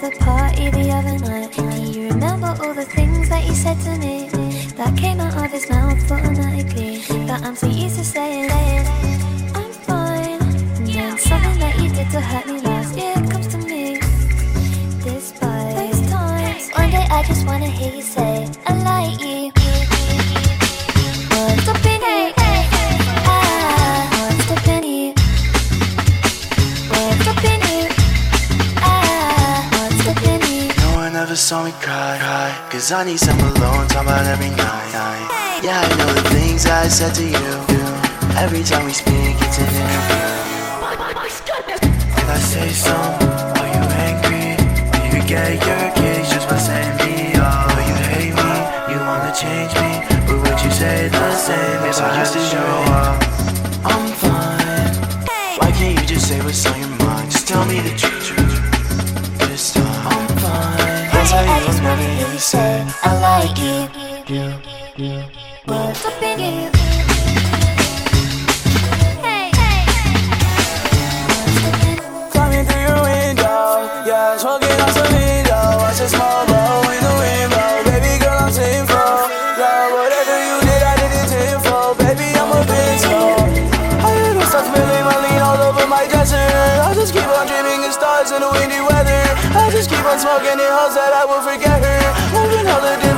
the party the other night. Do you remember all the things that you said to me? That came out of his mouth automatically. That I'm so used to saying, I'm fine. And then something that you did to hurt me last year comes to me. Despite those times, one day I just wanna hear you say. No one ever saw me cry, cry. Cause I need some alone time about every night. Yeah, I know the things I said to you. Every time we speak, it's an interview. If I say something, are you angry? Do you get your kicks just by saying me? Do you hate me? You wanna change me? But would you say the same if I just to show up? Never stop spilling my lean all over my dresser. I just keep on dreaming of stars in the windy weather. I just keep on smoking in hopes that I will forget her. Moving all the